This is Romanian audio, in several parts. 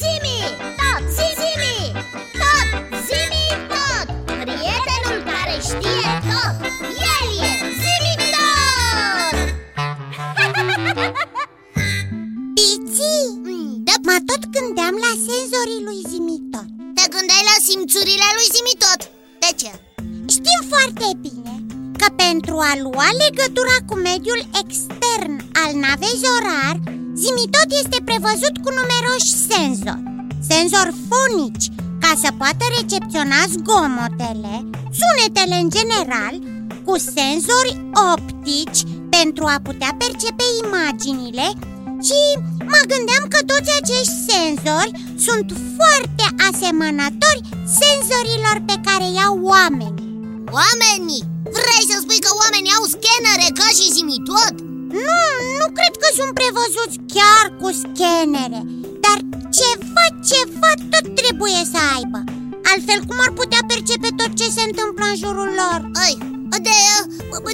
Zimi, tot, zimi, tot, zimi, tot. Prietenul care știe tot, el e zimi tot. Piții, Mm, Da, mă tot gândeam la senzorii lui Zimitot te gândeai la simțurile lui zimi tot. De ce? Știm foarte bine că pentru a lua legătura cu mediul extern al navei Zorar Zimitot este prevăzut cu numeroși senzori Senzori fonici, ca să poată recepționa zgomotele, sunetele în general Cu senzori optici pentru a putea percepe imaginile Și mă gândeam că toți acești senzori sunt foarte asemănători senzorilor pe care i-au oamenii Oamenii! Vrei să spui că oamenii au scanere ca și zimi tot? Nu, nu cred că sunt prevăzuți chiar cu scanere. Dar ceva, ceva tot trebuie să aibă. Altfel cum ar putea percepe tot ce se întâmplă în jurul lor? Ai, de,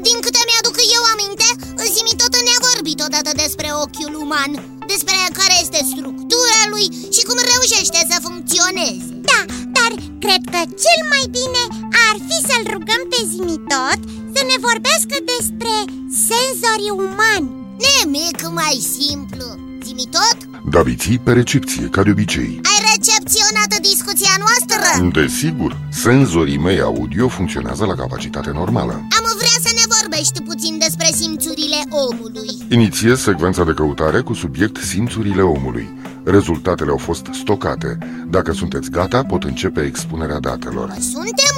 din câte mi-aduc eu aminte, zimi tot ne-a vorbit odată despre ochiul uman Despre care este structura lui și cum reușește să funcționeze. Da, dar cred că cel mai bine ar fi să-l rugăm pe Zimitot Să ne vorbească despre senzorii umani. Nimic mai simplu. Zimi tot? Daviții pe recepție, ca de obicei. Ai recepționat discuția noastră? Desigur, senzorii mei audio funcționează la capacitate normală. Am vrea să ne vorbești puțin despre simțurile omului. Inițiez secvența de căutare cu subiect simțurile omului. Rezultatele au fost stocate. Dacă sunteți gata, pot începe expunerea datelor. Suntem gata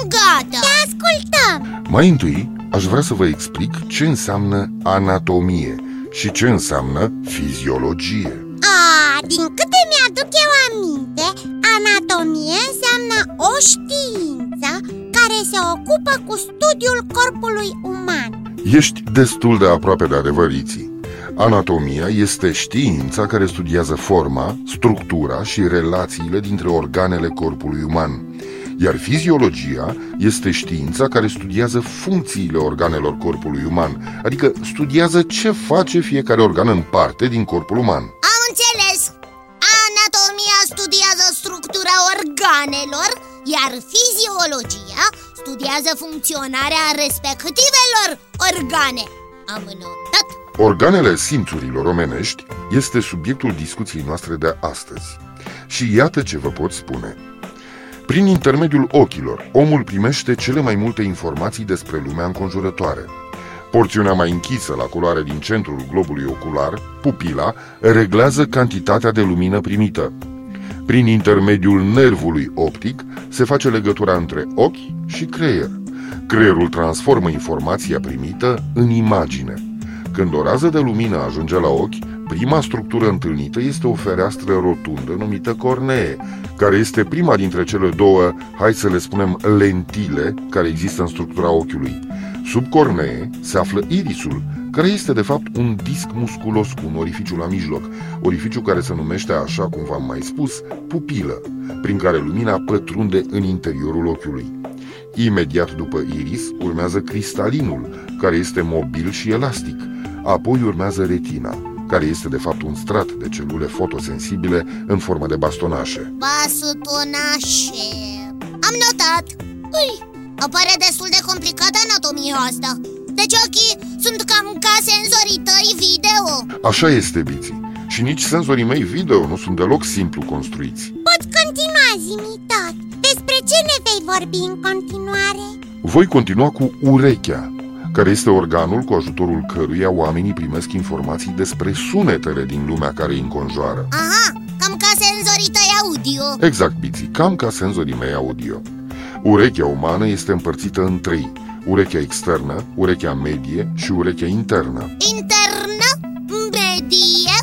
Te ascultăm! Mai întâi, aș vrea să vă explic ce înseamnă anatomie și ce înseamnă fiziologie. A, din câte mi-aduc eu aminte, anatomie înseamnă o știință care se ocupă cu studiul corpului uman. Ești destul de aproape de adevăriții. Anatomia este știința care studiază forma, structura și relațiile dintre organele corpului uman iar fiziologia este știința care studiază funcțiile organelor corpului uman, adică studiază ce face fiecare organ în parte din corpul uman. Am înțeles Anatomia studiază structura organelor Iar fiziologia studiază funcționarea respectivelor organe Am notat Organele simțurilor omenești este subiectul discuției noastre de astăzi. Și iată ce vă pot spune. Prin intermediul ochilor, omul primește cele mai multe informații despre lumea înconjurătoare. Porțiunea mai închisă la culoare din centrul globului ocular, pupila, reglează cantitatea de lumină primită. Prin intermediul nervului optic se face legătura între ochi și creier. Creierul transformă informația primită în imagine. Când o rază de lumină ajunge la ochi, prima structură întâlnită este o fereastră rotundă numită cornee, care este prima dintre cele două, hai să le spunem, lentile care există în structura ochiului. Sub cornee se află irisul, care este de fapt un disc musculos cu un orificiu la mijloc, orificiu care se numește, așa cum v-am mai spus, pupilă, prin care lumina pătrunde în interiorul ochiului. Imediat după iris urmează cristalinul, care este mobil și elastic. Apoi urmează retina, care este de fapt un strat de celule fotosensibile în formă de bastonașe. Basutonașe Am notat Ui, apare destul de complicată anatomia asta Deci ochii sunt cam ca senzorii tăi video Așa este, Biții. Și nici senzorii mei video nu sunt deloc simplu construiți. Poți continua, Zimitot Despre ce ne vei vorbi în continuare? Voi continua cu urechea, care este organul cu ajutorul căruia oamenii primesc informații despre sunetele din lumea care îi înconjoară. Aha, cam ca senzorii tăi audio Exact, Biții, cam ca senzorii mei audio. Urechea umană este împărțită în trei. Urechea externă, urechea medie și urechea internă. Internă, medie,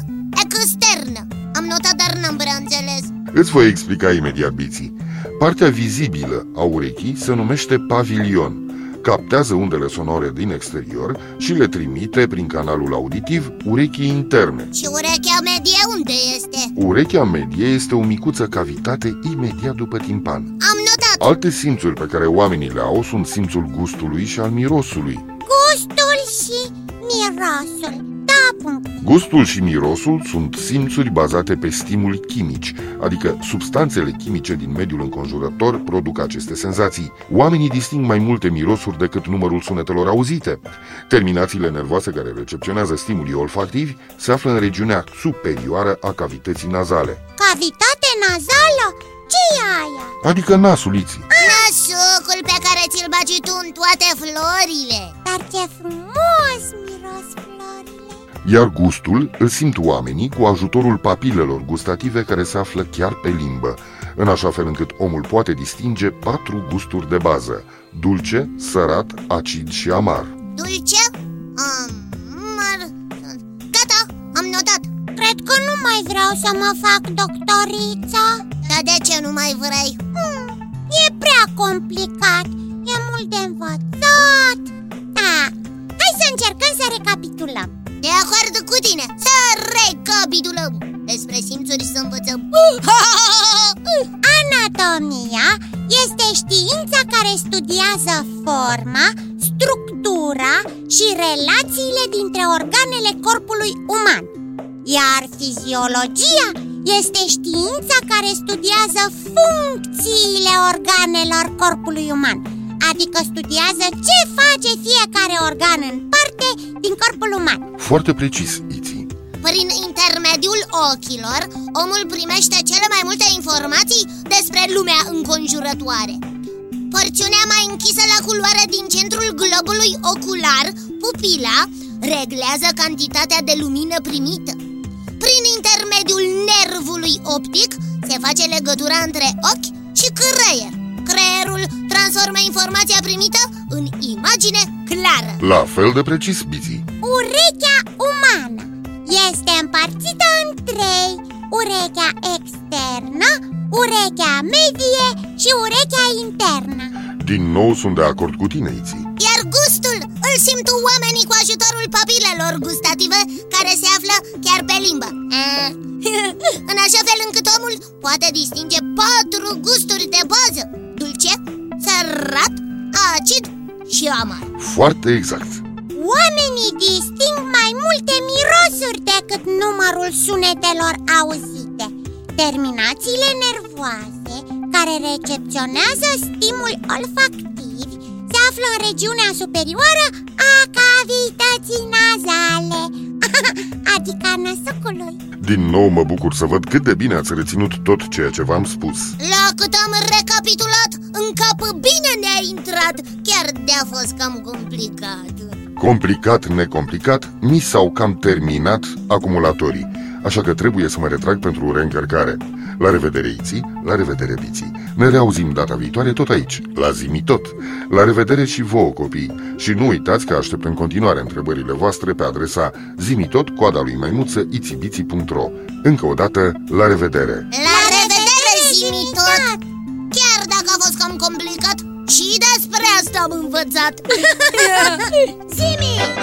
externă Am notat, dar n-am prea înțeles Îți voi explica imediat, Biții. Partea vizibilă a urechii se numește pavilion. Captează undele sonore din exterior și le trimite prin canalul auditiv urechii interne. Și urechea medie unde este? Urechea medie este o micuță cavitate imediat după timpan. Am notat Alte simțuri pe care oamenii le au sunt simțul gustului și al mirosului. Gustul și mirosul Da, punct Gustul și mirosul sunt simțuri bazate pe stimuli chimici, adică substanțele chimice din mediul înconjurător produc aceste senzații. Oamenii disting mai multe mirosuri decât numărul sunetelor auzite. Terminațiile nervoase care recepționează stimulii olfactivi se află în regiunea superioară a cavității nazale, Cavitate nazală? ce e aia? adică nasul iții. Nasucul pe care ți-l bagi tu în toate florile Dar ce frumos miros florile Iar gustul îl simt oamenii cu ajutorul papilelor gustative care se află chiar pe limbă, în așa fel încât omul poate distinge patru gusturi de bază, dulce, sărat, acid și amar. Dulce? Amar... Gata, am notat Cred că nu mai vreau să mă fac doctoriță Dar de ce nu mai vrei? hmm, E prea complicat E mult de învățat Da, hai să încercăm să recapitulăm De acord cu tine, să recapitulăm. Despre simțuri să învățăm. Anatomia este știința care studiază forma, structura și relațiile dintre organele corpului uman. Iar fiziologia este știința care studiază funcțiile organelor corpului uman Adică studiază ce face fiecare organ în parte din corpul uman. Foarte precis, Iții. Prin intermediul ochilor, omul primește cele mai multe informații despre lumea înconjurătoare. Porțiunea mai închisă la culoare din centrul globului ocular, pupila, reglează cantitatea de lumină primită. Prin intermediul nervului optic se face legătura între ochi și creier. Creierul transformă informația primită în imagine clară La fel de precis, Biții. Urechea umană este împărțită în trei Urechea externă, urechea medie și urechea internă Din nou sunt de acord cu tine, Iții. Iar gustul îl simt oamenii cu ajutorul papilelor gustative care se află chiar pe limbă Ah. În așa fel încât omul poate distinge patru gusturi de bază Dulce, sărat, acid și amar Foarte exact. Oamenii disting mai multe mirosuri decât numărul sunetelor auzite Terminațiile nervoase care recepționează stimuli olfactivi se află în regiunea superioară a cavității nazale Adică a năsucului Din nou mă bucur să văd cât de bine ați reținut tot ceea ce v-am spus. La cât am recapitulat, în cap bine ne-a intrat Chiar de-a fost cam complicat Complicat, necomplicat, mi s-au cam terminat acumulatorii, așa că trebuie să mă retrag pentru reîncărcare. La revedere, Iții, la revedere, Biții. Ne reauzim data viitoare tot aici, la Zimi tot. La revedere și vouă, copii. Și nu uitați că aștept în continuare întrebările voastre pe adresa zimitot, coada lui maimuță, itibiții.ro Încă o dată, la revedere! La revedere, zimi complicat, și despre asta am învățat Zimi!